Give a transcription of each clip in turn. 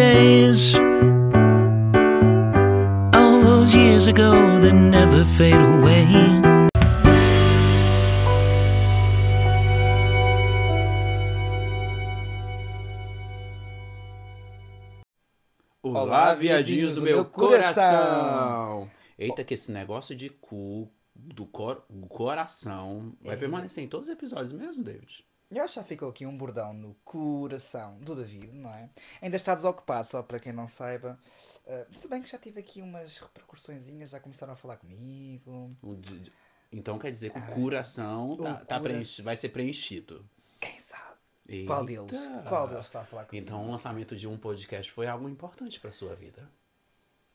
days. All those years ago that never fade away. Olá, viadinhos do meu coração! Eita, que esse negócio de cu do cor- coração vai É. permanecer em todos os episódios mesmo, David? Eu acho que já ficou aqui um bordão no coração do David, não é? Ainda está desocupado, só para quem não saiba. Uh, se bem que já tive aqui umas repercussõezinhas, já começaram a falar comigo. Então quer dizer que o Ah, coração tá, o tá cora- preenchi- vai ser preenchido. Quem sabe? Qual Eita. deles? Qual deles está a falar comigo? Então o lançamento de um podcast foi algo importante pra sua vida.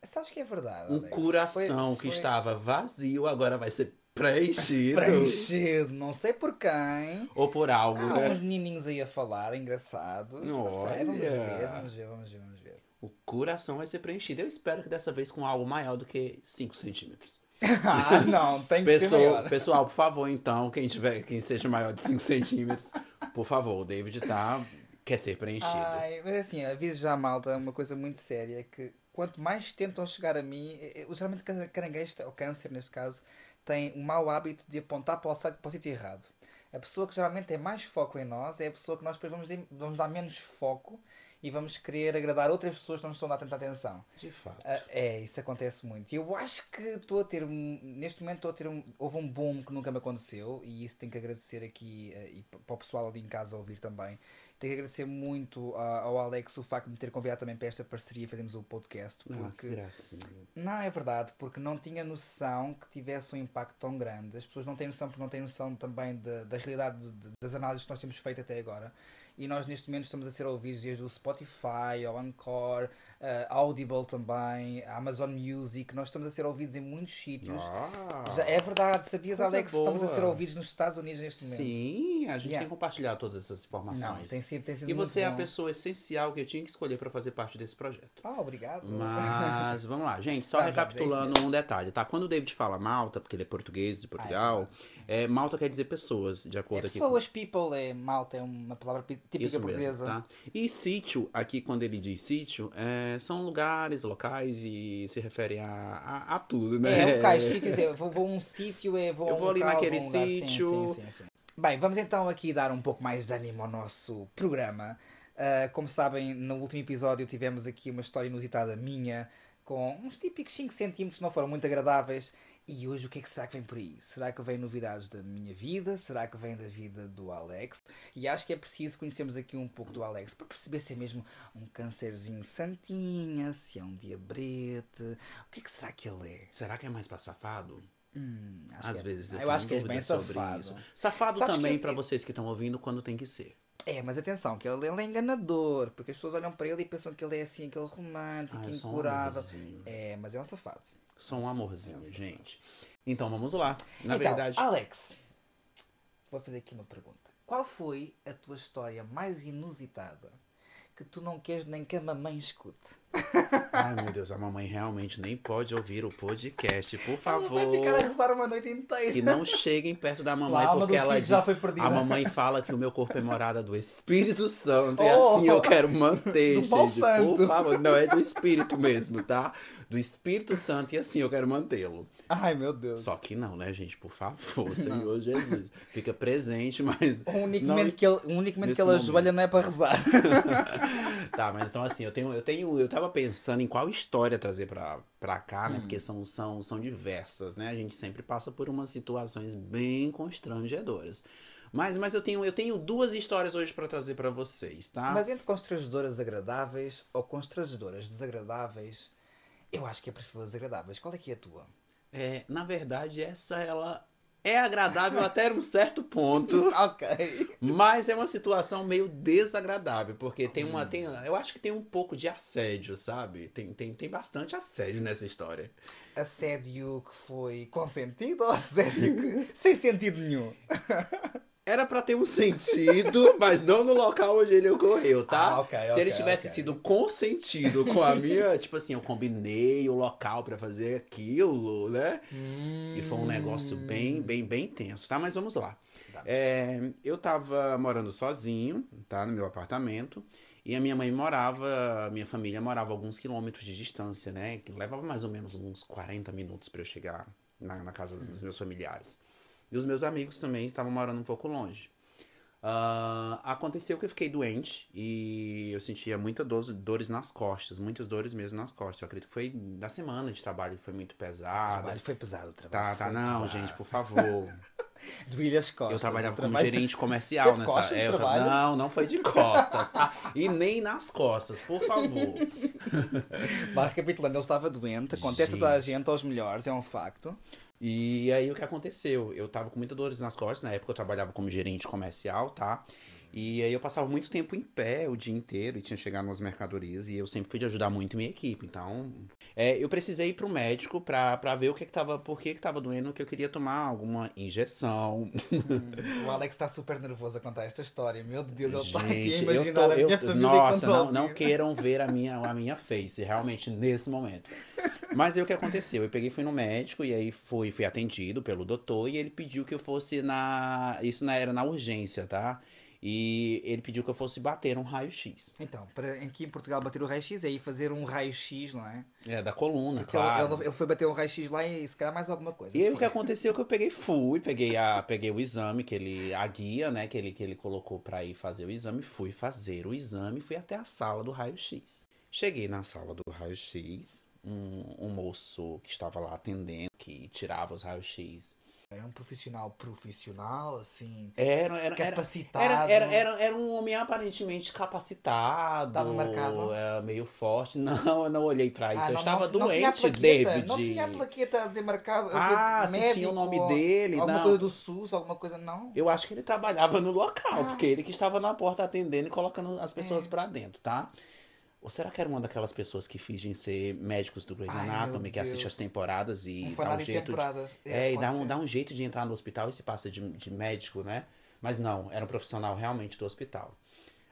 Sabes que é verdade, Um Alex? coração Foi- que foi estava vazio agora vai ser preenchido. Preenchido, não sei por quem. Ou por algo, Há né? uns menininhos aí a falar, engraçados. Não sei, vamos ver, vamos ver, vamos ver, vamos ver. O coração vai ser preenchido. Eu espero que dessa vez com algo maior do que 5 centímetros. ah, não, tem que ser Pessoa, maior. pessoal, por favor, então, quem tiver, quem seja maior de 5 centímetros, por favor, o David tá. Quer ser preenchido. Ai, mas assim, aviso já a malta, uma coisa muito séria, é que quanto mais tentam chegar a mim, eu, eu, geralmente caranguejo, ou câncer neste caso, tem o mau hábito de apontar para o, site- para o sítio errado. A pessoa que geralmente tem mais foco em nós é a pessoa que nós depois vamos, de- vamos dar menos foco e vamos querer agradar outras pessoas que não nos estão a dar tanta atenção. De fato. Ah, é, isso acontece muito. E Eu acho que estou a ter um. Neste momento estou a ter um. Houve um boom que nunca me aconteceu e isso tenho que agradecer aqui eh, e para o pessoal ali em casa ouvir também. Tenho que agradecer muito ao Alex o facto de me ter convidado também para esta parceria fazermos o podcast. Ah, que Porque. gracinha. Não, é verdade, porque não tinha noção que tivesse um impacto tão grande. As pessoas não têm noção porque não têm noção também da, da realidade de- de- das análises que nós temos feito até agora. E nós neste momento estamos a ser ouvidos desde o Spotify, ao Anchor, eh, Audible também, Amazon Music. Nós estamos a ser ouvidos em muitos sítios. Ah, Já é verdade, sabias, Alex? que Estamos a ser boa. ouvidos nos Estados Unidos neste momento. Sim, a gente Yeah. tem que compartilhar todas essas Não, informações. tem sido, tem sido e você é a bom. pessoa essencial que eu tinha que escolher para fazer parte desse projeto. Ah, obrigado. Mas vamos lá, gente, só é recapitulando um detalhe, tá? Quando o David fala Malta, porque ele é português de Portugal, é, Malta quer dizer pessoas, de É acordo aqui pessoas, people, é malta, é uma palavra típica Isso portuguesa. mesmo, tá? E sítio, aqui quando ele diz sítio, é, são lugares, locais e se refere a, a, a tudo, né? É, locais, sítios, é, vou, vou a um sítio, é, vou Eu um vou ali local, naquele vou um lugar, sítio. sim, sim, sim. Bem, vamos então aqui dar um pouco mais de ânimo ao nosso programa. Ah, como sabem, no último episódio tivemos aqui uma história inusitada minha, com uns típicos 5 centímetros que não foram muito agradáveis. E hoje o que é que será que vem por aí? Será que vem novidades da minha vida? Será que vem da vida do Alex? E acho que é preciso conhecermos aqui um pouco do Alex para perceber se é mesmo um câncerzinho santinha, se é um diabrete. O que é que será que ele é? Será que é mais pra safado? Hum, Às é- vezes eu, eu acho que é bem sobre safado. isso. Safado Sabes também que- pra vocês que estão ouvindo quando tem que ser. É, mas atenção, que ele, ele é enganador, porque as pessoas olham para ele e pensam que ele é assim, aquele romântico, Ah, um incurável. amorzinho. É, mas é um safado. Sou um amorzinho, gente. Então vamos lá. Na então, verdade, Alex, vou fazer aqui uma pergunta. Qual foi a tua história mais inusitada que tu não queres nem que a mamãe escute? ai meu Deus, a mamãe realmente nem pode ouvir o podcast, por favor. Ela vai ficar a rezar uma noite inteira. Que não cheguem perto da mamãe, porque ela diz. já foi perdida. A mamãe fala que o meu corpo é morada do Espírito Santo. E Oh! assim eu quero manter, gente. santo. Por favor. Não, é do Espírito mesmo, tá? Do Espírito Santo e assim eu quero mantê-lo. Ai, meu Deus. Só que não, né, gente? Por favor, Senhor Jesus. Fica presente, mas. O único não- momento que ele, o único momento que momento. ajoelha não é para rezar. Tá, mas então assim, eu tenho, eu tenho, eu tava pensando em qual história trazer pra, pra cá, Hum. né? Porque são, são, são diversas, né? A gente sempre passa por umas situações bem constrangedoras. Mas, mas eu tenho, eu tenho duas histórias hoje pra trazer pra vocês, tá? Mas entre constrangedoras agradáveis ou constrangedoras desagradáveis, eu acho que é prefiro as agradáveis. Qual é que é a tua? É, na verdade, essa ela é agradável até um certo ponto. ok. Mas é uma situação meio desagradável, porque tem Hum. uma. Tem, eu acho que tem um pouco de assédio, sabe? Tem, tem, tem bastante assédio nessa história. Assédio que foi consentido ou assédio que... sem sentido nenhum? Era pra ter um sentido, mas não no local onde ele ocorreu, tá? Ah, ok, Se ok, ele tivesse ok. sido consentido com a minha, tipo assim, eu combinei o local pra fazer aquilo, né? E foi um negócio bem, bem, bem tenso, tá? Mas vamos lá. Vamos. É, eu tava morando sozinho, tá? No meu apartamento. E a minha mãe morava, a minha família morava a alguns quilômetros de distância, né? Que levava mais ou menos uns 40 minutos para eu chegar na, na casa dos meus familiares. E os meus amigos também estavam morando um pouco longe. Ah, aconteceu que eu fiquei doente e eu sentia muitas dores, dores nas costas, muitas dores mesmo nas costas. Eu acredito que foi da semana de trabalho, foi muito O pesada. trabalho foi pesado. O trabalho Tá, tá, não, pesado. gente, por favor. Doía as costas. Eu trabalhava como trabalho- gerente comercial de nessa costas é, eu tra-? Não, não foi de costas, tá? E nem nas costas, por favor. Mas recapitulando, ele estava doente, acontece a toda a gente, aos melhores, é um facto. E aí o que aconteceu? Eu tava com muitas dores nas costas, na época eu trabalhava como gerente comercial, tá? E aí eu passava muito tempo em pé o dia inteiro e tinha chegado nas mercadorias e eu sempre fui de ajudar muito minha equipe. Então, é, eu precisei ir pro médico pra, pra ver o que que tava, por que que tava doendo, que eu queria tomar alguma injeção. O Alex está super nervoso a contar esta história. Meu Deus, ele está aqui Gente, imaginar eu tô, a eu, minha família nossa, não, não queiram ver a minha, a minha face, realmente, nesse momento. Mas aí o que aconteceu? Eu peguei, fui no médico e aí fui, fui atendido pelo doutor e ele pediu que eu fosse na. Isso na, era na urgência, tá? E ele pediu que eu fosse bater um raio-x. Então, para, aqui em Portugal bater o raio-x é ir fazer um raio-x, não é? É, da coluna, Porque claro. ele, ele foi bater o raio-x lá e se calhar mais alguma coisa. E aí o que aconteceu é que eu peguei, fui, peguei, a, peguei o exame, que ele, a guia, né, que ele, que ele colocou pra ir fazer o exame, fui fazer o exame, fui até a sala do raio-x. Cheguei na sala do raio-x, um, um moço que estava lá atendendo, que tirava os raios-x. Era um profissional profissional, assim, Era, era, era, capacitado. era, era, era, era um homem aparentemente capacitado, Tava marcado? é, meio forte. Não, eu não olhei pra isso, Ah, eu não- estava não- não doente, plaqueta, David. Não tinha a plaqueta a dizer marcado, Ah, se médico, tinha o nome dele, Alguma não. coisa do SUS, alguma coisa, não. Eu acho que ele trabalhava no local, Ah. porque ele que estava na porta atendendo e colocando as pessoas É. pra dentro, tá? Ou será que era uma daquelas pessoas que fingem ser médicos do Grey's Ai, Anatomy, que assiste as temporadas e Não dá um jeito de... temporadas. É, e dá um, ser. dá um jeito de entrar no hospital e se passa de, de médico, né? Mas não, era um profissional realmente do hospital.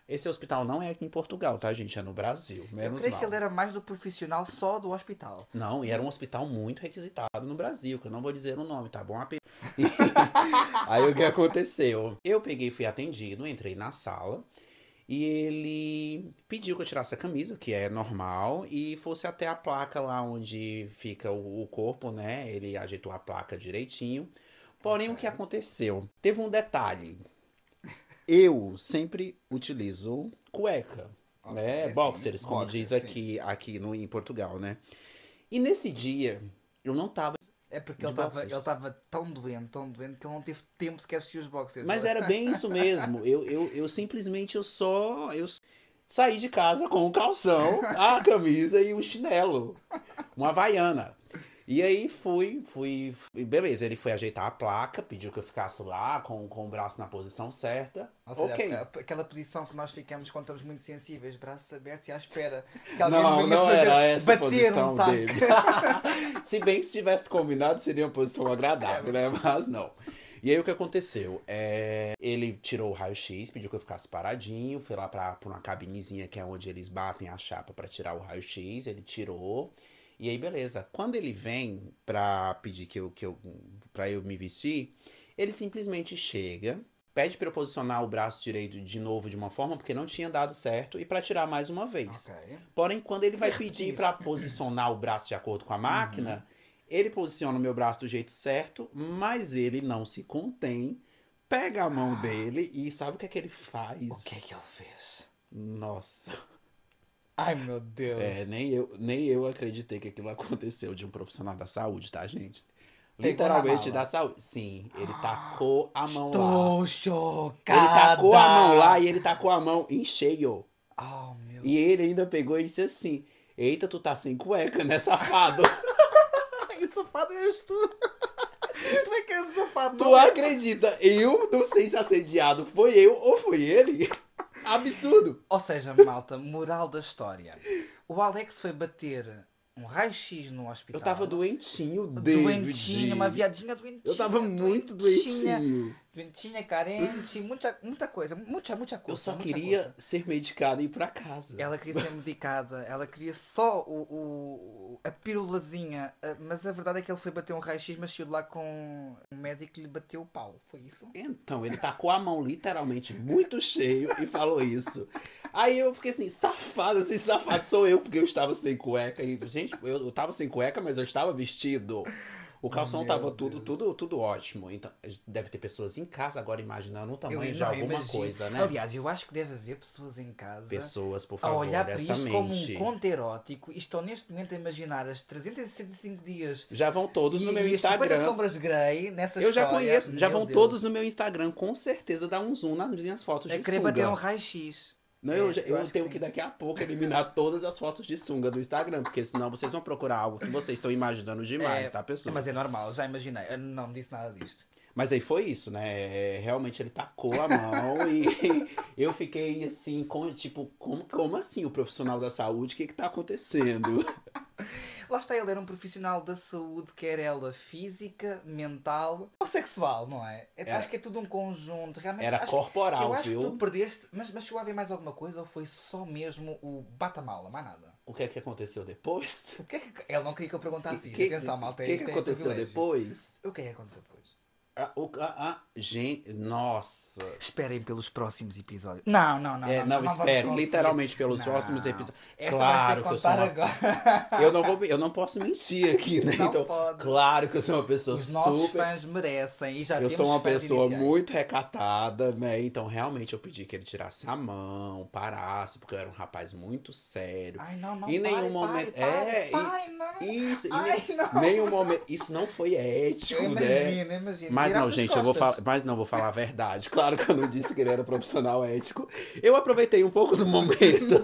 Esse hospital não é aqui em Portugal, tá, gente? É no Brasil, Eu menos creio mal. que ele era mais do profissional só do hospital. Não, e era um hospital muito requisitado no Brasil, que eu não vou dizer o nome, tá bom? Aí o que aconteceu? Eu peguei, fui atendido, entrei na sala e ele pediu que eu tirasse a camisa, que é normal, e fosse até a placa lá onde fica o, o corpo, né? Ele ajeitou a placa direitinho. Porém, o que aconteceu? Teve um detalhe. Eu sempre utilizo cueca, Ok, né? sim, Boxers, como boxers, diz sim. aqui, aqui no, em Portugal, né? E nesse dia, eu não tava. É porque ele estava ele tão doente, tão doente, que ele não teve tempo sequer de vestir os boxers. Mas era bem isso mesmo. Eu, eu, eu simplesmente eu só. Eu saí de casa com o calção, a camisa e o chinelo. Uma havaiana. E aí fui, fui, Beleza, ele foi ajeitar a placa, pediu que eu ficasse lá com, com o braço na posição certa. Ou seja, ok. a- aquela posição que nós ficamos quando estamos muito sensíveis, braços abertos e à espera que alguém Não, não fazer era essa posição um dele. Se bem que se tivesse combinado, seria uma posição agradável, né? Mas não. E aí o que aconteceu? É, ele tirou o raio-x, pediu que eu ficasse paradinho, foi lá pra, pra uma cabinezinha que é onde eles batem a chapa pra tirar o raio-x, ele tirou. E aí, beleza. Quando ele vem pra pedir que eu, que eu, pra eu me vestir, ele simplesmente chega, pede pra eu posicionar o braço direito de novo de uma forma, porque não tinha dado certo, e pra tirar mais uma vez. Ok. Porém, quando ele vai pedir pra posicionar o braço de acordo com a máquina, ele posiciona o meu braço do jeito certo, mas ele não se contém, pega a mão dele e sabe o que é que ele faz? O que é que ele fez? Nossa. Ai meu Deus. É, nem eu, nem eu acreditei que aquilo aconteceu de um profissional da saúde, tá, gente? Literalmente da saúde. Sim, ele tacou a mão lá. Estou chocada. Ele tacou a mão lá e ele tacou a mão em cheio. Oh, meu E ele ainda pegou e disse assim: Eita, tu tá sem cueca, né, safado? O safado és tu. tu é que o safado. Tu é? acredita? Eu não sei se assediado foi eu ou foi ele. Absurdo. Ou seja, malta, moral da história. O Alex foi bater um raio-x no hospital. Eu tava doentinho, David. Doentinha, uma viadinha doentinha. Eu tava muito doentinho. Doentinha, carente, muita, muita coisa. Muita, muita coisa. Eu só queria coisa. ser medicado e ir pra casa. Ela queria ser medicada, ela queria só o, o- a pílulazinha, mas a verdade é que ele foi bater um raio-x, mas saiu lá com um médico que lhe bateu o pau. Foi isso? Então, ele tacou a mão literalmente muito cheio e falou isso. Aí eu fiquei assim, safado, assim, safado sou eu, porque eu estava sem cueca. E, gente, eu, eu tava sem cueca, mas eu estava vestido. O calção Meu tava tudo, Deus. tudo, tudo ótimo. Então, deve ter pessoas em casa agora imaginando o tamanho de alguma imagino. coisa, né? Aliás, eu acho que deve haver pessoas em casa Pessoas, por a favor, olhar para dessa isto como um mente. conto erótico e estão neste momento a imaginar as 365 dias Já vão todos no e meu as 50 Instagram. sombras Grey nessa Eu já história. conheço, já Meu vão Deus. todos no meu Instagram, com certeza dar um zoom nas minhas fotos A de querer sunga. bater um raio-x. Não, eu, É, eu eu que tenho sim. que daqui a pouco eliminar todas as fotos de sunga do Instagram, porque senão vocês vão procurar algo que vocês estão imaginando demais, É, tá, pessoal? Mas é normal, já imaginei. Eu não disse nada disto. Mas aí foi isso, né? É, Realmente ele tacou a mão e eu fiquei assim, com, tipo, como, como assim o profissional da saúde? O que que tá acontecendo? Lá está ele, era um profissional da saúde, quer ela física, mental ou sexual, não é? É- Acho que é tudo um conjunto. Realmente, Era acho, corporal, Eu acho viu? que tu perdeste. Mas, mas chegou a haver mais alguma coisa ou foi só mesmo o bata-mala, mais nada? O que é que aconteceu depois? O que é que. Ele não queria que eu perguntasse isto. que, Atenção, malta. O que, isto que é aconteceu depois? O que é que aconteceu depois? Ah, o- ah, ah, gente, nossa. Esperem pelos próximos episódios. Não, não, não. É, não, não, vamos espere, conseguir. literalmente pelos Não. próximos episódios. Esta Claro que eu sou uma agora. Eu não, vou, eu não posso mentir aqui, né? Não então, pode. claro que eu sou uma pessoa Os nossos super. fãs merecem e já Eu sou uma pessoa iniciais. muito recatada, né? Então, realmente, eu pedi que ele tirasse a mão, parasse, porque eu era um rapaz muito sério. Ai, não, não, Em pare, nenhum momento- Pare, pare, é, e- pare, não. Isso, Ai, não. nenhum momento. Isso não foi ético, Eu né? imagino, imagino. Mas Viraste não, gente, eu vou costas. falar, mas não vou falar a verdade. Claro que eu não disse que ele era profissional ético. Eu aproveitei um pouco do momento.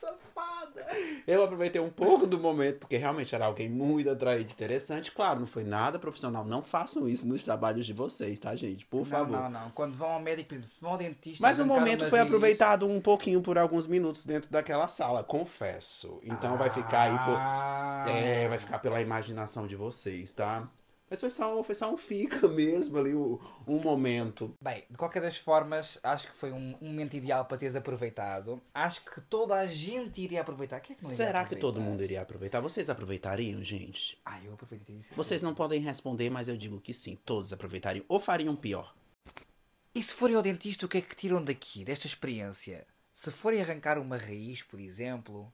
Safada. Eu aproveitei um pouco do momento, porque realmente era alguém muito atraente, interessante. Claro, não foi nada profissional. Não façam isso nos trabalhos de vocês, tá, gente? Por Não, favor. não, não. Quando vão ao médico, vão ao dentista. Mas o momento foi aproveitado um pouquinho por alguns minutos dentro daquela sala, confesso. Então vai ficar aí por. Ah. É, vai ficar pela imaginação de vocês, tá? Mas foi só, foi só um fica mesmo ali, um, um momento. Bem, de qualquer das formas, acho que foi um, um momento ideal para teres aproveitado. Acho que toda a gente iria aproveitar. Quem é que não iria Será que todo mundo iria aproveitar? Vocês aproveitariam, gente? Ah, eu aproveitei isso. Vocês não podem responder, mas eu digo que sim, todos aproveitariam. Ou fariam pior. E se forem ao dentista, o que é que tiram daqui, desta experiência? Se forem arrancar uma raiz, por exemplo,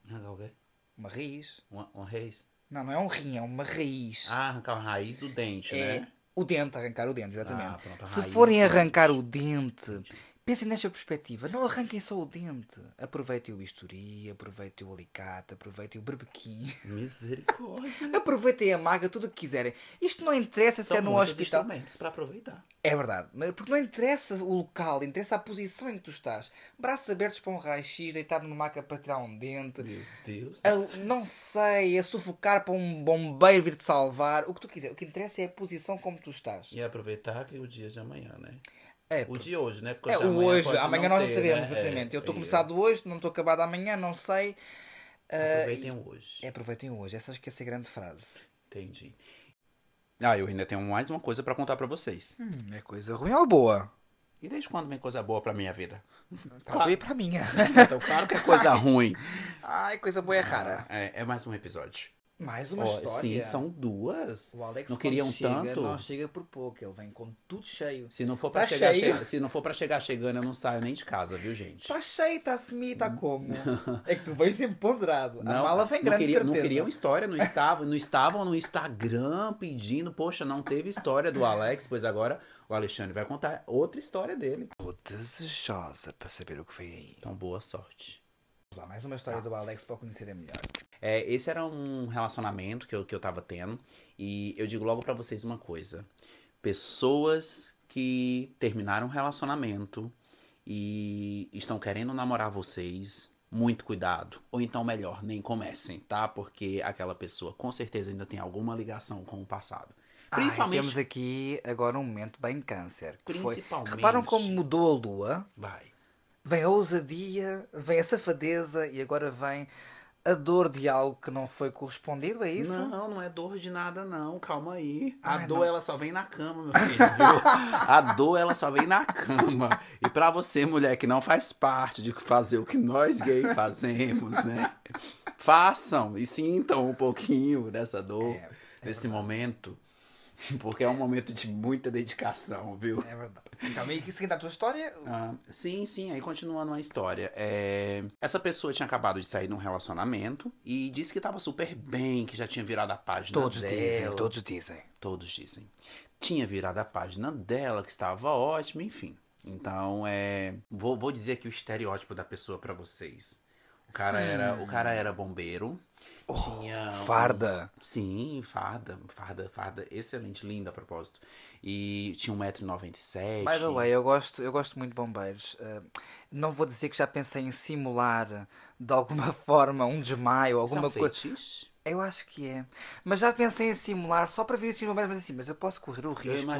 uma raiz. Um, um reis? Não, não é um rim, é uma raiz. Ah, arrancar a raiz do dente, é né? o dente, arrancar o dente, exatamente. Ah, pronto, se forem arrancar dente. o dente, pensem nesta perspectiva. Não arranquem só o dente. Aproveitem o bisturi, aproveitem o alicate, aproveitem o berbequim. Misericórdia. Aproveitem a maga, tudo o que quiserem. Isto não interessa se São é muitos hospital. instrumentos para aproveitar. É verdade, porque não interessa o local, interessa a posição em que tu estás. Braços abertos para um raio-x, deitado numa maca para tirar um dente. Meu Deus A- não sei, a sufocar para um bombeiro vir te salvar. O que tu quiser. O que interessa é a posição como tu estás. E aproveitar que o dia de amanhã, né? É, O de hoje, né? Porque é de o hoje, amanhã não nós não sabemos né? exatamente. É, eu estou e- começado hoje, não estou acabado amanhã, não sei. Ah, Aproveitem hoje. é, aproveitem hoje, essa acho que essa é a grande frase. Entendi. Ah, eu ainda tenho mais uma coisa pra contar pra vocês. Hum, é coisa ruim ou boa? E desde quando vem coisa boa pra minha vida? Para tu e para minha. Então, claro que é coisa ruim. Ai, coisa boa é rara. É, é mais um episódio. Mais uma Ó, história. sim, são duas. O Alex Não queriam chega, tanto? não chega por pouco, ele vem com tudo cheio. Se não for pra Tá chegar, cheio. che- se não for para chegar chegando, eu não saio nem de casa, viu, gente? Tá cheio, tá semi, tá como? é que tu vens sempre ponderado. a mala vem não grande, queria, não certeza. queriam história, não estavam, não estavam no Instagram pedindo, poxa, não teve história do Alex, pois agora o Alexandre vai contar outra história dele. Tô desejosa para saber o que vem aí. Então, boa sorte. Vamos lá, mais uma história do Alex para conhecer melhor. É, esse era um relacionamento que eu, que eu tava tendo. E eu digo logo pra vocês uma coisa. Pessoas que terminaram um relacionamento e estão querendo namorar vocês, muito cuidado. Ou então, melhor, nem comecem, tá? Porque aquela pessoa com certeza ainda tem alguma ligação com o passado. Principalmente. Ai, temos aqui agora um momento bem câncer. que foi- Principalmente- Reparam como mudou a lua? Vai. Vem a ousadia, vem a safadeza e agora vem a dor de algo que não foi correspondido, é isso? Não, não é dor de nada, não. Calma aí. A Ai, dor, não. ela só vem na cama, meu filho, viu? A dor, ela só vem na cama. E pra você, mulher, que não faz parte de fazer o que nós gays fazemos, né? Façam e sintam um pouquinho dessa dor, É, é desse verdade. momento. Porque é um momento de muita dedicação, viu? É verdade. Calma aí, seguindo a tua história, Ah, sim, sim, aí continuando a história. É, Essa pessoa tinha acabado de sair de um relacionamento e disse que tava super bem, que já tinha virado a página todos dela. dizem, todos dizem. Todos dizem. Tinha virado a página dela, que estava ótimo, enfim. Então, é. Vou, vou dizer aqui o estereótipo da pessoa pra vocês. O cara, era, o cara era bombeiro. Tinha. um- Farda. Sim, farda, farda, farda, excelente, linda a propósito. E tinha 1,97m. By the way, eu gosto, eu gosto muito de bombeiros. Uh, não vou dizer que já pensei em simular de alguma forma um desmaio, é alguma um coisa. Eu acho que é. Mas já pensei em simular só para vir assim bombeiros, mas assim, mas eu posso correr o risco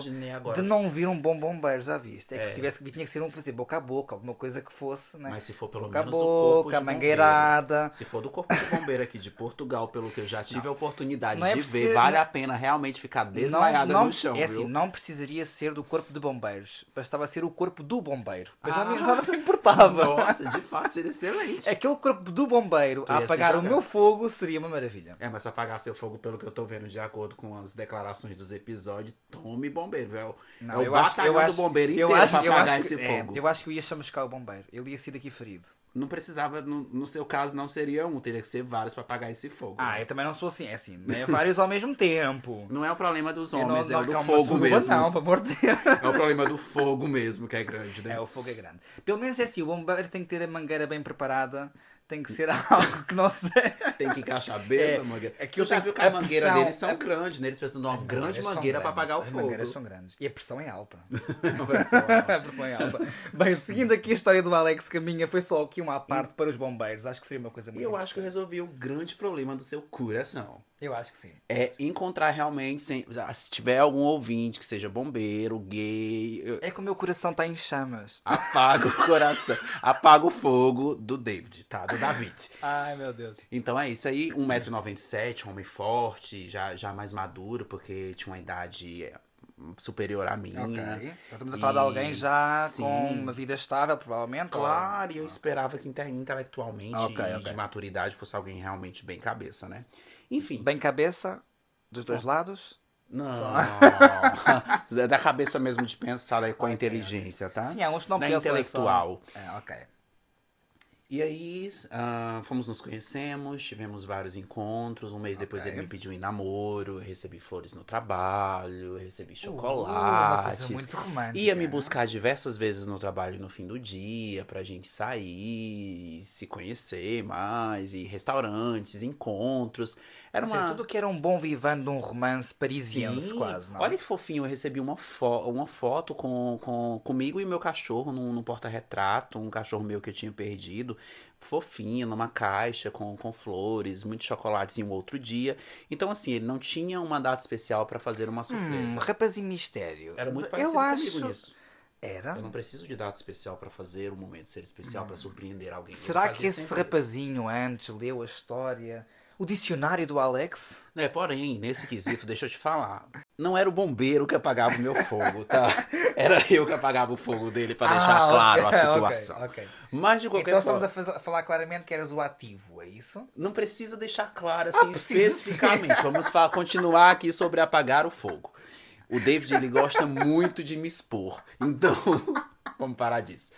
de não vir um bom bombeiro, já viste? É que É. se tivesse que tinha que ser um fazer boca a boca, alguma coisa que fosse, né? Mas se for pelo boca a menos corpo boca, mangueirada. Se for do corpo de bombeiro aqui de Portugal, pelo que eu já tive a oportunidade Não é de preciso- ver, vale não- a pena realmente ficar desmaiada não, no chão, é viu? assim, não precisaria ser do corpo de bombeiros. Bastava ser o corpo do bombeiro. Mas já, Ah. me, já não me importava. Nossa, de fato, seria excelente. Aquele corpo do bombeiro Tu a apagar o meu fogo seria uma maravilha. É, mas se apagar seu fogo, pelo que eu tô vendo, de acordo com as declarações dos episódios, tome bombeiro, velho. Não, é o batalhão do bombeiro inteiro pra apagar esse que, fogo. é, eu acho que eu ia chamuscar o bombeiro. Ele ia ser daqui ferido. Não precisava, no, no seu caso, não seria um, teria que ser vários pra apagar esse fogo. Ah, né? eu também não sou assim. É assim, né? vários ao mesmo tempo. Não é o problema dos Eu homens, não, é o do fogo mesmo. Não, pelo amor de Deus. É o problema do fogo mesmo, que é grande, né? É, o fogo é grande. Pelo menos é assim, o bombeiro tem que ter a mangueira bem preparada. Tem que ser algo que não se... Tem que encaixar bem É, essa mangueira. aquilo tu já tem viu que- que a a mangueira pressão- deles são a- grandes, né? Eles precisam de uma grande mangueiras são mangueira grandes, apagar o As fogo. mangueiras são grandes. E a pressão é alta. Vai ser uma- a pressão é alta. Bem, seguindo aqui a história do Alex Caminha, foi só aqui uma parte para os bombeiros. Acho que seria uma coisa muito eu acho que eu resolvi o grande problema do seu coração. Eu acho que sim. É encontrar realmente, sem- se tiver algum ouvinte que seja bombeiro, gay, eu- É que o meu coração está em chamas. apaga o coração, apaga o fogo do David, tá? Do David. Ai, meu Deus. Então é isso aí, 1,97m, um homem forte, já, já mais maduro, porque tinha uma idade é, superior à minha. Ok. Então estamos a falar de alguém E- já Sim. com uma vida estável, provavelmente. Claro, e eu esperava que inte- intelectualmente Ok, e ok. de maturidade fosse alguém realmente bem cabeça, né? Enfim. Bem cabeça, dos dois lados. Não. Só- É da cabeça mesmo de pensar com a inteligência, tá? Sim, não Não é pensam, é só- intelectual. É, ok. E aí, ah, fomos nos conhecemos, tivemos vários encontros. Um mês depois Ok. ele me pediu em namoro, eu recebi flores no trabalho, recebi Uh, uma chocolates. muito romântica. Ia me buscar diversas vezes no trabalho no fim do dia, pra gente sair, se conhecer mais, e restaurantes, encontros. Era Ou seja, uma. tudo que era um bom vivando de um romance parisiense, quase, não? Olha que fofinho, eu recebi uma, fo uma foto com, com, comigo e meu cachorro num, num porta-retrato, um cachorro meu que eu tinha perdido, fofinho, numa caixa com, com flores, muitos chocolates em um outro dia. Então, assim, ele não tinha uma data especial pra fazer uma Hum, surpresa. rapazinho mistério. Era muito parecido Eu acho... comigo nisso. Era? Eu não preciso de data especial pra fazer o momento ser especial, pra surpreender alguém. Será que esse sempre isso. rapazinho antes leu a história, o dicionário do Alex? É, porém, nesse quesito, deixa eu te falar. Não era o bombeiro que apagava o meu fogo, tá? Era eu que apagava o fogo dele pra deixar Ah, claro ok, a situação. ok, ok. Mas de qualquer Então forma, estamos a falar claramente que eras o ativo, é isso? não precisa deixar claro Ah, assim precisa especificamente. Vamos fa- continuar aqui sobre apagar o fogo. O David ele gosta muito de me expor. Então, vamos parar disso.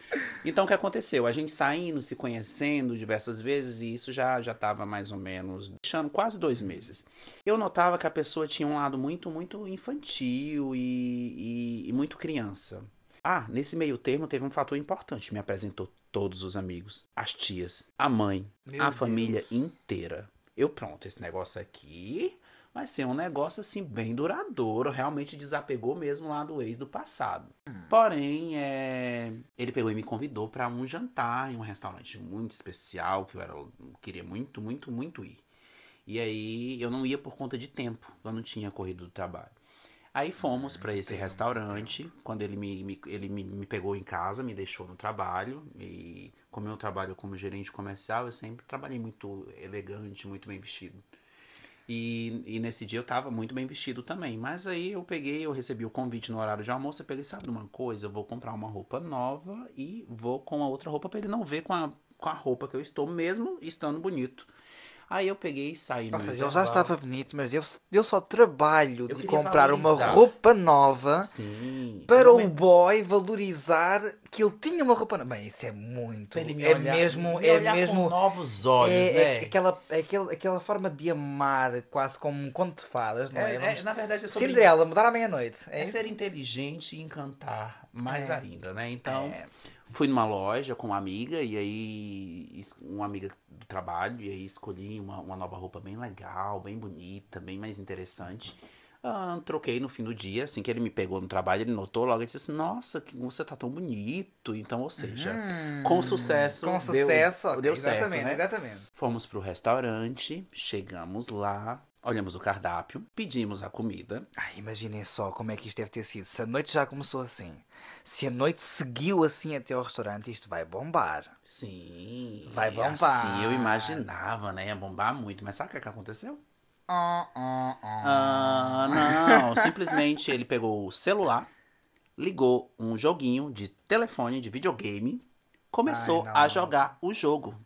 Então o que aconteceu? A gente saindo, se conhecendo diversas vezes e isso já já estava mais ou menos deixando quase dois meses. Eu notava que a pessoa tinha um lado muito muito infantil e, e- e muito criança. Ah, nesse meio termo teve um fator importante. Me apresentou todos os amigos, as tias, a mãe, Meu a Deus. família inteira. Eu pronto, esse negócio aqui vai ser um negócio assim bem duradouro, realmente desapegou mesmo lá do ex do passado. Porém, é, ele pegou e me convidou para um jantar em um restaurante muito especial que eu era, queria muito, muito, muito ir. E aí eu não ia por conta de tempo, eu não tinha corrido do trabalho. Aí fomos pra esse restaurante. Quando ele me, me- ele me, me pegou em casa, me deixou no trabalho. E como eu trabalho como gerente comercial, eu sempre trabalhei muito elegante, muito bem vestido. E, e nesse dia eu tava muito bem vestido também. Mas aí eu peguei, eu recebi o convite no horário de almoço. Eu peguei, sabe uma coisa? Eu vou comprar uma roupa nova e vou com a outra roupa pra ele não ver com a, com a roupa que eu estou, mesmo estando bonito. Aí eu peguei e saí Ou seja, ele já estava bonito, mas deu, deu só trabalho Eu de comprar uma valorizar. roupa nova Sim. para o boy valorizar que ele tinha uma roupa nova. Bem, isso é muito. Me é olhar- mesmo. me É mesmo. novos olhos, é, né? é aquela, é aquela, aquela forma de amar, quase como um conto de fadas, não é? É, é, Vamos- na verdade, é sobre Cinderela, mudar à meia-noite. É, é ser inteligente e encantar mais É. ainda, né? Então, É. fui numa loja com uma amiga e aí uma amiga do trabalho e aí escolhi uma, uma nova roupa bem legal, bem bonita, bem mais interessante. Ah, troquei no fim do dia, assim que ele me pegou no trabalho, ele notou logo e disse assim, nossa, que você tá tão bonito. Então, ou seja, Hum, com sucesso, Com deu- sucesso, deu certo, exatamente, né? exatamente. Fomos pro restaurante, chegamos lá, olhamos o cardápio, pedimos a comida. Ai, imaginem só como é que isto deve ter sido. Se a noite já começou assim, se a noite seguiu assim até ao restaurante, isto vai bombar. Sim. Vai bombar. Assim eu imaginava, né? Ia bombar muito. Mas sabe o que, que aconteceu? Ah, ah, ah. Ah, não. Simplesmente ele pegou o celular, ligou um joguinho de telefone, de videogame, começou Ai, a jogar o jogo.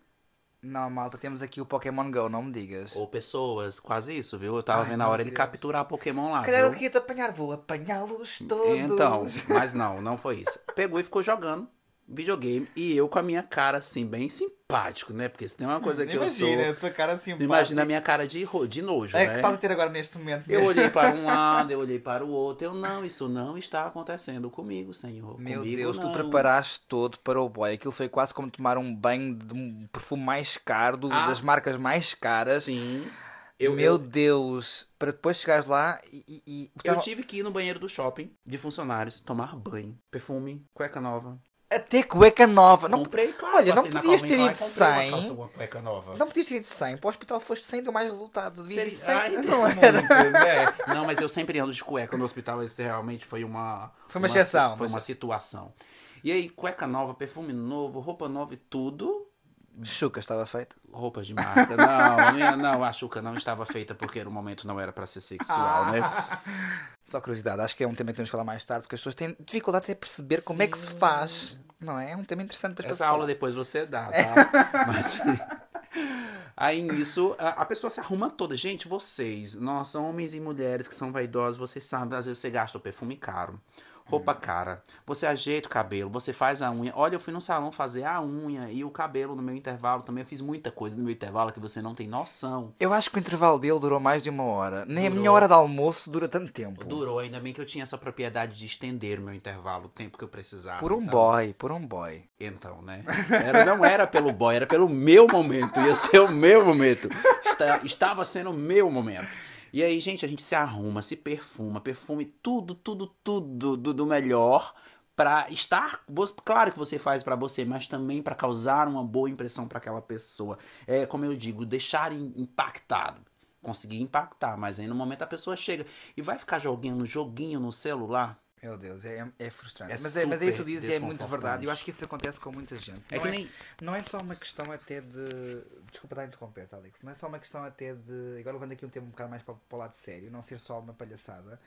Não, malta, temos aqui o Pokémon Go, não me digas. Ou pessoas, quase isso, viu? Eu tava Ai, vendo a hora ele Deus. capturar Pokémon lá, Se calhar eu queria te apanhar, vou apanhá-los todos. Então, mas não, não foi isso. Pegou e ficou jogando videogame e eu com a minha cara assim, bem simpático, né? Porque se tem uma coisa que eu sou. Imagina, a tua cara assim. Imagina a minha cara de, de nojo, É né? que estás a ter agora neste momento. Eu mesmo. olhei para um lado, eu olhei para o outro. Eu, não, isso não está acontecendo comigo, senhor. Meu Comigo, Deus, tu não. preparaste todo para o boy. Aquilo foi quase como tomar um banho de um perfume mais caro, do- Ah. das marcas mais caras. Sim. Eu, Meu eu, Deus, para depois chegares lá e. e- e- eu tive que ir no banheiro do shopping de funcionários, tomar banho, perfume, cueca nova. Até cueca nova. Não, comprei, claro. olha, não podias ter ido uma sem. uma não podias ter ido 100. Para o hospital foste 100, deu mais resultado. Devias ir 100. Ai, não muito, era? né? Não, mas eu sempre ando de cueca no hospital. Esse realmente foi uma. Foi uma exceção, Foi mas- uma situação. E aí, cueca nova, perfume novo, roupa nova e tudo. Chuca estava feita. Roupas de marca. Não, não, a Xuca não estava feita porque no momento não era pra ser sexual, né? Só curiosidade, acho que é um tema que temos de falar mais tarde, porque as pessoas têm dificuldade até perceber como é que se faz. Não é? É um tema interessante para as Essa aula depois você dá, tá? Mas. Aí nisso, a, a pessoa se arruma toda. Gente, vocês, nós, homens e mulheres que são vaidosos, vocês sabem, às vezes você gasta o perfume caro, roupa cara, você ajeita o cabelo, você faz a unha. Olha, eu fui no salão fazer a unha e o cabelo no meu intervalo também. Eu fiz muita coisa no meu intervalo que você não tem noção. Eu acho que o intervalo dele durou mais de uma hora. Nem a Durou. minha hora de almoço dura tanto tempo. Durou, ainda bem que eu tinha essa propriedade de estender o meu intervalo, o tempo que eu precisasse. Por um então- boy, por um boy. Então, né? Era, não era pelo boy, era pelo meu momento. Ia ser o meu momento. Está- estava sendo o meu momento. E aí, gente, a gente se arruma, se perfuma, perfume tudo, tudo, tudo do, do melhor pra estar. Claro que você faz pra você, mas também pra causar uma boa impressão pra aquela pessoa. É como eu digo, deixar im- impactado. Conseguir impactar, mas aí no momento a pessoa chega e vai ficar jogando joguinho no celular. Meu Deus, é, é frustrante. É mas, é, mas é isso que dizes, é muito verdade. Eu acho que isso acontece com muita gente. É não, que é, nem. não é só uma questão até de. Desculpa estar a interromper, Alex. Não é só uma questão até de. Agora levando aqui um tema um bocado mais para, para o lado sério, não ser só uma palhaçada.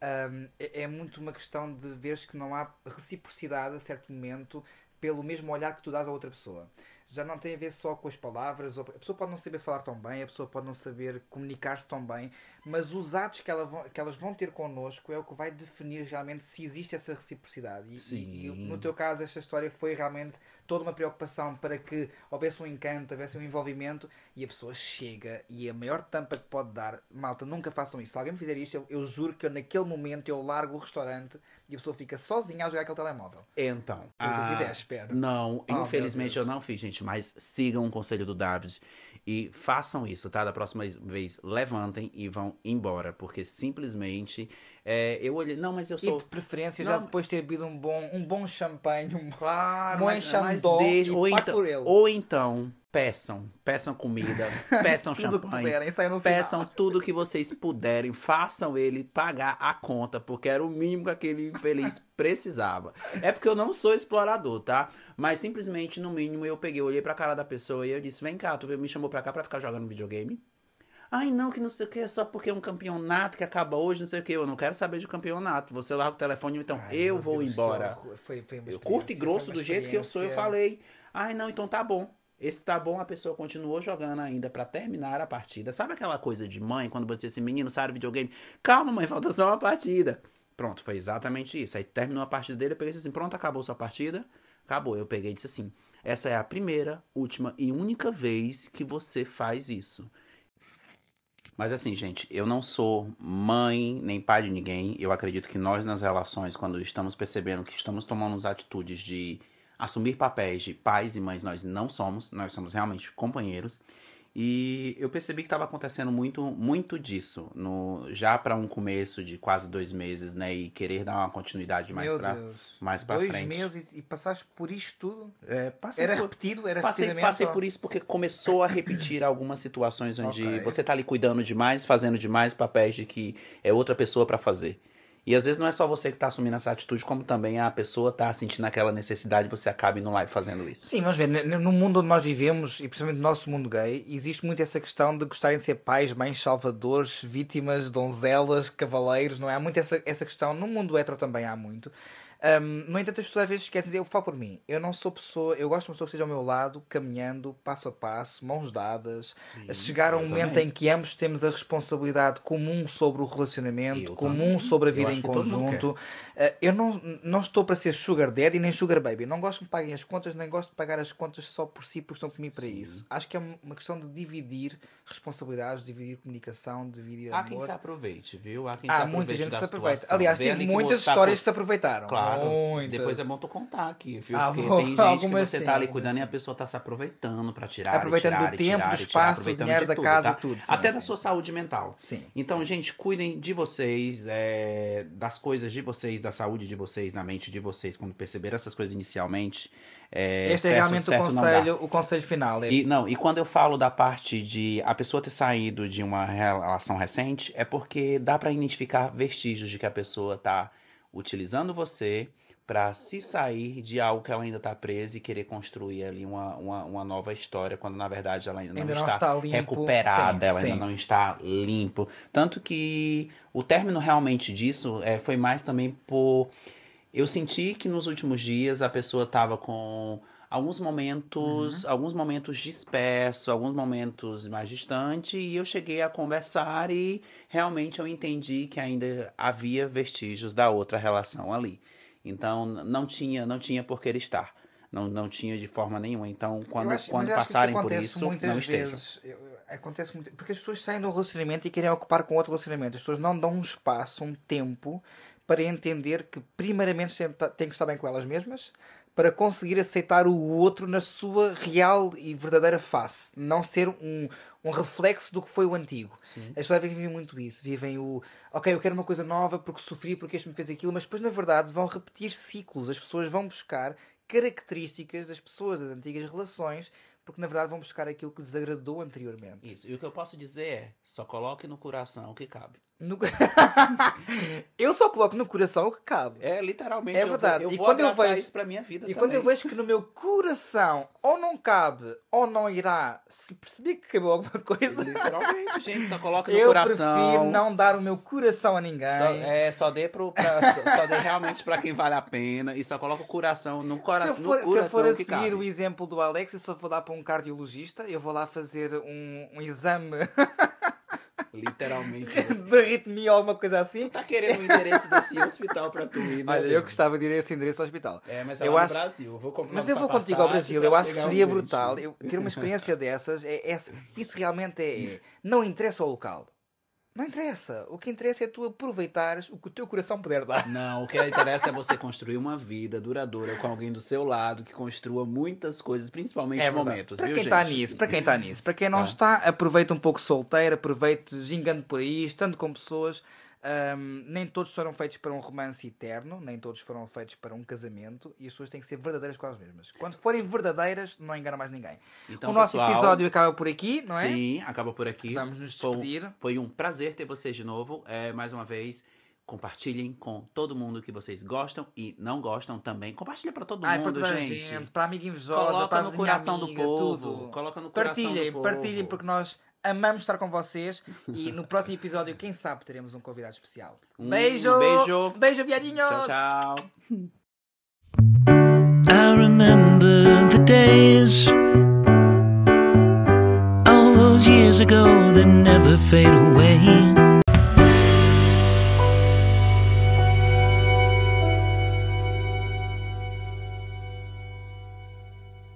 Ahm, é, é muito uma questão de veres que não há reciprocidade a certo momento pelo mesmo olhar que tu dás a outra pessoa. Já não tem a ver só com as palavras, a pessoa pode não saber falar tão bem, a pessoa pode não saber comunicar-se tão bem, mas os atos que, ela vão- que elas vão ter connosco é o que vai definir realmente se existe essa reciprocidade. E, e- e Sim. no teu caso, esta história foi realmente toda uma preocupação para que houvesse um encanto, houvesse um envolvimento e a pessoa chega e a maior tampa que pode dar, malta, nunca façam isso. Se alguém me fizer isto, eu, eu juro que eu, naquele momento eu largo o restaurante e a pessoa fica sozinha a jogar aquele telemóvel. Então. Foi o que tu ah, fizeste, espero. Não, Oh, infelizmente eu não fiz, gente. Mas sigam o conselho do David e façam isso, tá? Da próxima vez, levantem e vão embora. Porque simplesmente é, eu olhei. Não, mas eu E sou. de preferência, Não, já depois de ter bebido um bom, um bom champanhe, um Claro, Bom mas, e ou, então, ou então, Peçam, peçam comida, peçam Tudo champanhe, puderem, peçam tudo que vocês puderem, façam ele pagar a conta, porque era o mínimo que aquele infeliz precisava. É porque eu não sou explorador, tá? Mas simplesmente, no mínimo, eu peguei, olhei pra cara da pessoa e eu disse: Vem cá, tu me chamou pra cá pra ficar jogando videogame? Ai, não, que não sei o que, é só porque é um campeonato que acaba hoje, não sei o que. Eu não quero saber de campeonato. Você larga o telefone, então Ai, eu vou Deus, embora. Foi, foi Eu curto e grosso do jeito que eu sou, eu falei. Ai, não, então tá bom. Esse tá bom, a pessoa continuou jogando ainda pra terminar a partida. Sabe aquela coisa de mãe, quando você assim, menino, sai do videogame? Calma, mãe, falta só uma partida. Pronto, foi exatamente isso. Aí terminou a partida dele, eu peguei e disse assim, pronto, acabou sua partida? Acabou. Eu peguei e disse assim, essa é a primeira, última e única vez que você faz isso. Mas assim, gente, eu não sou mãe nem pai de ninguém. Eu acredito que nós nas relações, quando estamos percebendo que estamos tomando as atitudes de assumir papéis de pais e mães, nós não somos, nós somos realmente companheiros. E eu percebi que estava acontecendo muito, muito disso, no, já para um começo de quase dois meses, né? E querer dar uma continuidade mais para mais Dois frente. meses e, e passaste por isto tudo? É, passei Era por- repetido? Era Passei, passei ou- por isso porque começou a repetir algumas situações onde Ok. você tá ali cuidando demais, fazendo demais papéis de que é outra pessoa pra fazer. E às vezes não é só você que tá assumindo essa atitude, como também a pessoa tá sentindo aquela necessidade e você acaba indo lá fazendo isso. Sim, vamos ver, no mundo onde nós vivemos, e principalmente no nosso mundo gay, existe muito essa questão de gostarem de ser pais, mães, salvadores, vítimas, donzelas, cavaleiros, não é? Há muito essa, essa questão, no mundo hetero também há muito. Ahm, no entanto, as pessoas às vezes esquecem, eu falo por mim, eu não sou pessoa, eu gosto de uma pessoa que esteja ao meu lado, caminhando, passo a passo, mãos dadas, a chegar a um momento também. em que ambos temos a responsabilidade comum sobre o relacionamento, Eu comum também. sobre a vida em conjunto. Uh, eu não, não estou para ser sugar daddy nem sugar baby. Não gosto que me paguem as contas, nem gosto de pagar as contas só por si, porque estão comigo para isso. Acho que é uma questão de dividir responsabilidades, dividir comunicação, dividir Há quem amor. se aproveite, viu? Há quem se Há aproveite muita gente que se aproveita. Aliás, tive muitas histórias que se aproveitaram. Claro, Muitas. depois é bom tu contar aqui, viu? Ah, Porque vou- tem gente que você sim, tá ali cuidando e a sim. pessoa tá se aproveitando pra tirar, Aproveitando tirar, do tempo, tirar, do e tirar, espaço, do aproveitando dinheiro da tudo, casa tá? e tudo, sim, Até sim. da sua saúde mental. Sim. Então, gente, cuidem de vocês, é, das coisas de vocês, da saúde de vocês, na mente de vocês, quando perceber essas coisas inicialmente. É, Este é certo- realmente o certo dá. conselho, o conselho final. É, E, não, e quando eu falo da parte de a pessoa ter saído de uma relação recente, é porque dá pra identificar vestígios de que a pessoa tá utilizando você pra se sair de algo que ela ainda tá presa e querer construir ali uma, uma, uma nova história, quando na verdade ela ainda não, Ainda não está, está limpo. recuperada, Sim, ela ainda sim. não está limpo. Tanto que o término realmente disso é, foi mais também por. Eu senti que nos últimos dias a pessoa tava com alguns momentos, Uhum. alguns momentos dispersos, alguns momentos mais distante, e eu cheguei a conversar e realmente eu entendi que ainda havia vestígios da outra relação ali. Então não tinha, não tinha por que ele estar. Não, não tinha de forma nenhuma. Então, quando, acho- quando passarem por isso, não estejam. vezes, Acontece muito. Porque as pessoas saem de um relacionamento e querem ocupar com outro relacionamento. As pessoas não dão um espaço, um tempo para entender que, primeiramente, sempre tá- têm que estar bem com elas mesmas para conseguir aceitar o outro na sua real e verdadeira face. Não ser um, um reflexo do que foi o antigo. As pessoas vivem muito isso. Vivem o. Ok, eu quero uma coisa nova porque sofri, porque este me fez aquilo, mas depois, na verdade, vão repetir ciclos. As pessoas vão buscar características das pessoas, das antigas relações, porque na verdade vão buscar aquilo que lhes agradou anteriormente. Isso. E o que eu posso dizer é, só coloque no coração o que cabe. No- eu só coloco no coração o que cabe. É, literalmente. É eu vou- verdade. Eu E vou quando eu vejo- isso pra minha vida E também. quando eu vejo que no meu coração ou não cabe ou não irá, se perceber que acabou alguma coisa, Literalmente, gente, só coloque no eu coração. prefiro não dar o meu coração a ninguém. Só, é, só dê pro, pra, só, só dê realmente pra quem vale a pena e só coloca o coração no coração, se, eu for, no se eu coração for a seguir cabe. o exemplo do Alex, eu só vou dar para um cardiologista, eu vou lá fazer um, um exame Literalmente. de arritmia ou alguma coisa assim. tá querendo o endereço desse hospital pra tu ir, né? Olha, eu gostava de ir a esse endereço ao hospital. É, mas é eu lá acho- no Brasil. Eu vou comprar Mas eu vou contigo ao Brasil, eu acho que seria brutal. Eu ter uma experiência dessas, é, é- isso realmente é, é- Não interessa o local. Não interessa. O que interessa é tu aproveitares o que o teu coração puder dar. Não, o que interessa é você construir uma vida duradoura com alguém do seu lado que construa muitas coisas, principalmente É momentos, para quem está nisso, para quem está nisso, para quem não Tá. está, aproveita um pouco solteiro, aproveite gingando por aí, estando com pessoas. Ahm, nem todos foram feitos para um romance eterno, nem todos foram feitos para um casamento e as pessoas têm que ser verdadeiras com elas mesmas. Quando forem verdadeiras, não enganam mais ninguém. Então, o nosso pessoal, episódio acaba por aqui, não é? Sim, acaba por aqui. Vamos nos Foi um- despedir. Foi um prazer ter vocês de novo. É, mais uma vez, compartilhem com todo mundo que vocês gostam e não gostam também. Compartilha pra todo Ai, mundo, para toda a gente. gente, para a amiga invejosa, Coloca para a no coração amiga, do povo. tudo. Coloca no coração Partilhem, do povo. partilhem, porque nós amamos estar com vocês e no próximo episódio, quem sabe, teremos um convidado especial. Um beijo! beijo. Beijo, viadinhos! Tchau, tchau. I remember the days all those years ago that never fade away.